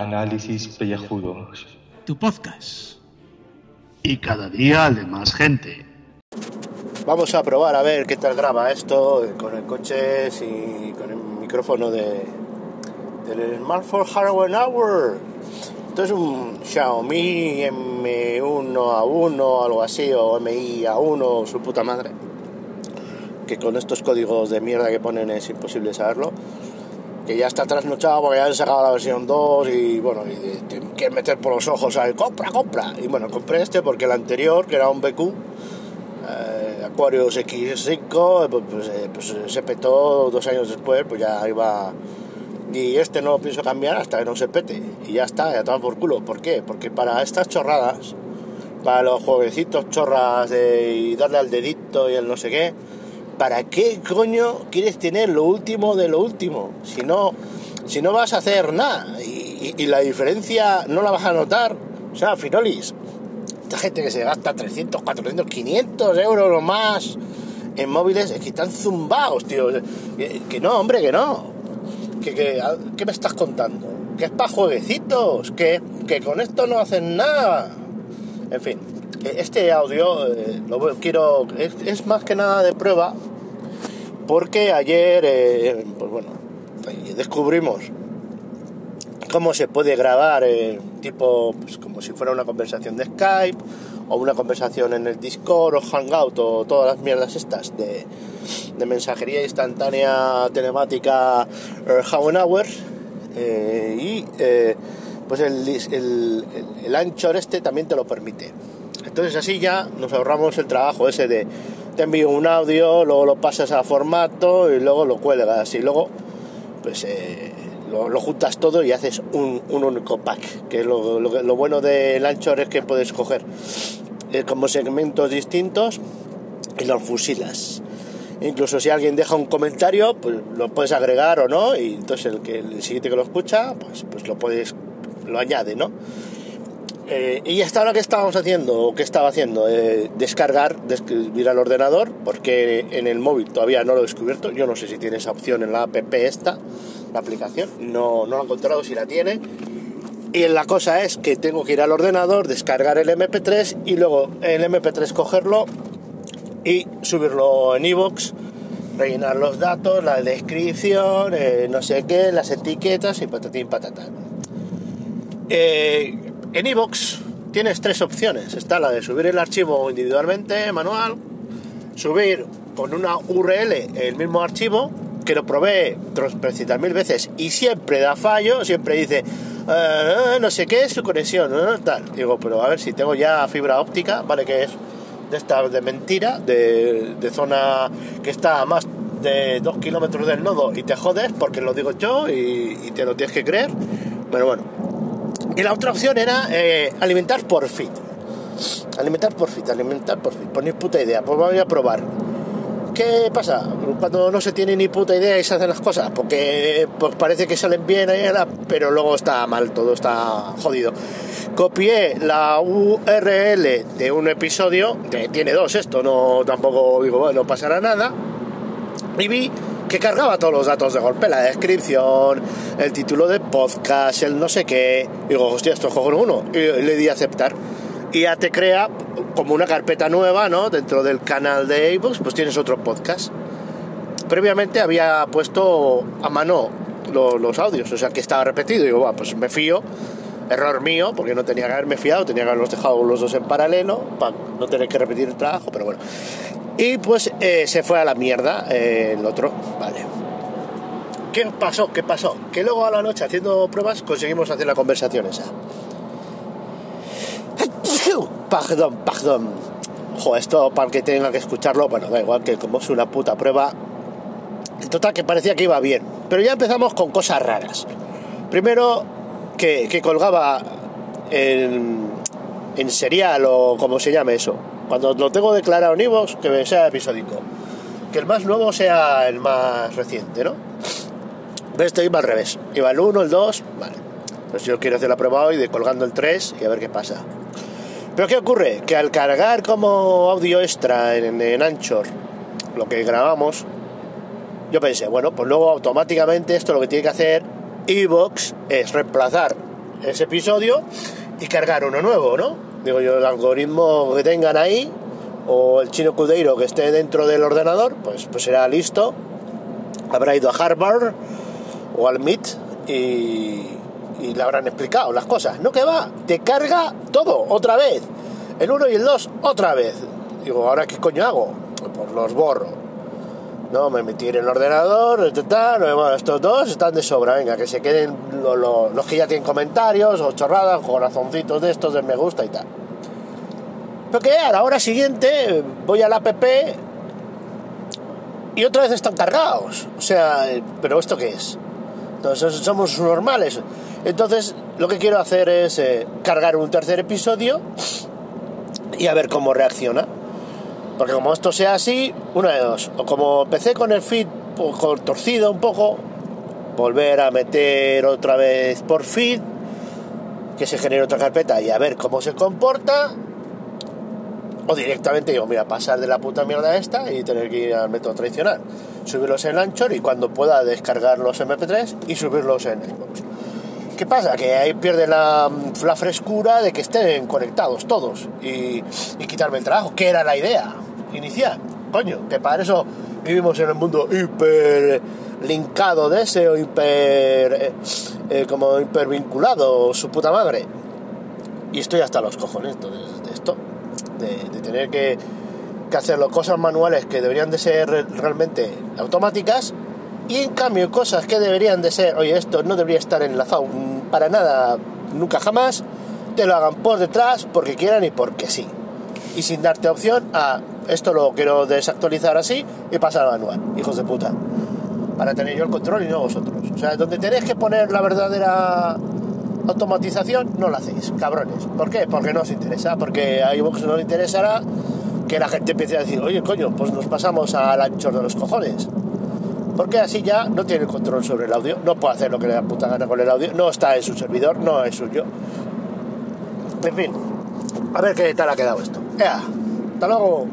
Análisis pellejudos. Tu podcast. Y cada día de más gente. Vamos a probar a ver qué tal graba esto con el coche y con el micrófono de del Smartphone Hardware Hour. Esto es un Xiaomi M1A1, algo así, o MI A1, su puta madre. Que con estos códigos de mierda que ponen es imposible saberlo. Que ya está trasnochado porque ya han sacado la versión 2 y bueno, y te quieren meter por los ojos, ¿sabes? ¡Compra, compra! Y bueno, compré este porque el anterior, que era un BQ, eh, Aquarius X5, pues, pues, eh, pues se petó dos años después, pues ya iba y este no lo pienso cambiar hasta que no se pete y ya está, ya toma por culo. ¿Por qué? Porque para estas chorradas, para los jueguecitos chorras de y darle al dedito y el no sé qué, ¿para qué coño quieres tener lo último de lo último? Si no, si no vas a hacer nada y, la diferencia no la vas a notar, o sea, Finolis, esta gente que se gasta 300, 400, 500 euros o más en móviles es que están zumbados, tío. Que, no, hombre, que no. ¿Qué me estás contando? Que es para jueguecitos, que, que con esto no hacen nada. En fin, este audio eh, lo quiero. Es, más que nada de prueba, porque ayer, eh, pues bueno, descubrimos cómo se puede grabar, eh, tipo, pues como si fuera una conversación de Skype, o una conversación en el Discord, o Hangout, o todas las mierdas estas de, de mensajería instantánea telemática Hour eh, y eh, pues el, el, el, Anchor este también te lo permite. Entonces así ya nos ahorramos el trabajo ese de te envío un audio luego lo pasas a formato y luego lo cuelgas y luego pues eh, lo, lo, juntas todo y haces un, un único pack que lo, lo, lo, bueno del Anchor es que puedes coger eh, como segmentos distintos y los fusilas incluso si alguien deja un comentario, pues lo puedes agregar o no, y entonces el que el siguiente que lo escucha, pues, pues lo puedes, lo añade, ¿no? Eh, y hasta ahora que estábamos haciendo, o qué estaba haciendo, eh, descargar, ir al ordenador, porque en el móvil todavía no lo he descubierto, yo no sé si tiene esa opción en la app esta, la aplicación, no, no lo he encontrado si la tiene. Y la cosa es que tengo que ir al ordenador, descargar el MP3 y luego el MP3 cogerlo, y subirlo en iVoox, rellenar los datos, la descripción, eh, no sé qué, las etiquetas y patatín patatán. Eh, en iVoox tienes tres opciones. Está la de subir el archivo individualmente, manual, subir con una URL el mismo archivo, que lo probé mil veces y siempre da fallo, siempre dice eh, no sé qué su conexión, tal. Digo, pero a ver si tengo ya fibra óptica, vale que es de esta de mentira, de, de zona que está a más de dos kilómetros del nodo y te jodes porque lo digo yo y, y, te lo tienes que creer. Pero bueno. Y la otra opción era eh, alimentar por fit. Alimentar por fit, alimentar por fit. Pues ni puta idea, pues voy a probar. ¿Qué pasa? Cuando no se tiene ni puta idea y se hacen las cosas, porque pues parece que salen bien, pero luego está mal, todo está jodido copié la URL de un episodio, que tiene dos esto, no tampoco digo, bueno, no pasará nada, y vi que cargaba todos los datos de golpe, la descripción, el título del podcast, el no sé qué, digo, hostia, esto es cojo uno, y le di aceptar. Y ya te crea como una carpeta nueva, ¿no? Dentro del canal de iVoox, pues tienes otro podcast. Previamente había puesto a mano los, audios, o sea que estaba repetido. Digo, va, pues me fío Error mío, porque no tenía que haberme fiado, tenía que haberlos dejado los dos en paralelo para no tener que repetir el trabajo, pero bueno. Y pues eh, se fue a la mierda eh, el otro, vale. ¿Qué pasó? ¿Qué pasó? Que luego a la noche haciendo pruebas conseguimos hacer la conversación esa. Perdón, perdón. Jo, esto para que tenga que escucharlo, bueno, da igual que como es una puta prueba. En total que parecía que iba bien. Pero ya empezamos con cosas raras. Primero, que, que colgaba en, en, serial o como se llame eso. Cuando lo tengo declarado en Ivox, que sea episódico. Que el más nuevo sea el más reciente, ¿no? Pero esto iba al revés. Iba el 1, el 2, vale. Pues yo quiero hacer la prueba hoy de colgando el 3 y a ver qué pasa. Pero ¿qué ocurre? Que al cargar como audio extra en, en Anchor lo que grabamos, yo pensé, bueno, pues luego automáticamente esto lo que tiene que hacer Evox es reemplazar ese episodio y cargar uno nuevo, ¿no? Digo yo, el algoritmo que tengan ahí o el chino Cudeiro que esté dentro del ordenador, pues, pues será listo. Habrá ido a Harvard o al MIT y, y le habrán explicado las cosas. No que va, te carga todo otra vez. El 1 y el 2 otra vez. Digo, ¿ahora qué coño hago? Pues los borro. No, me metí en el ordenador, tal, bueno, estos dos están de sobra, venga, que se queden lo- lo- los que ya tienen comentarios o chorradas, corazoncitos de estos de me gusta y tal. Pero que a la hora siguiente voy al app y otra vez están cargados. O sea, eh, ¿pero esto qué es? Entonces somos normales. Entonces lo que quiero hacer es eh, cargar un tercer episodio y a ver cómo reacciona. Porque como esto sea así, una de dos. O como empecé con el feed poco torcido un poco, volver a meter otra vez por feed, que se genere otra carpeta y a ver cómo se comporta. O directamente digo, mira, pasar de la puta mierda esta y tener que ir al método tradicional. Subirlos en Anchor y cuando pueda descargar los MP3 y subirlos en Xbox. ¿Qué pasa? Que ahí pierde la, la frescura de que estén conectados todos y, y quitarme el trabajo, que era la idea inicial. Coño, que para eso vivimos en el mundo hiper linkado de ese o hiper eh, eh, como su puta madre. Y estoy hasta los cojones de, esto, de, tener que, que hacerlo cosas manuales que deberían de ser re- realmente automáticas y en cambio cosas que deberían de ser, oye, esto no debería estar enlazado para nada, nunca jamás, te lo hagan por detrás porque quieran y porque sí. Y sin darte opción a esto lo quiero desactualizar así y pasar al manual, hijos de puta. Para tener yo el control y no vosotros. O sea, donde tenéis que poner la verdadera automatización, no la hacéis, cabrones. ¿Por qué? Porque no os interesa, porque a iVoox no le interesará que la gente empiece a decir, oye, coño, pues nos pasamos al ancho de los cojones. Porque así ya no tiene control sobre el audio, no puede hacer lo que le da puta gana con el audio, no está en su servidor, no es suyo. En fin, a ver qué tal ha quedado esto. ¡Ea! ¡Hasta luego!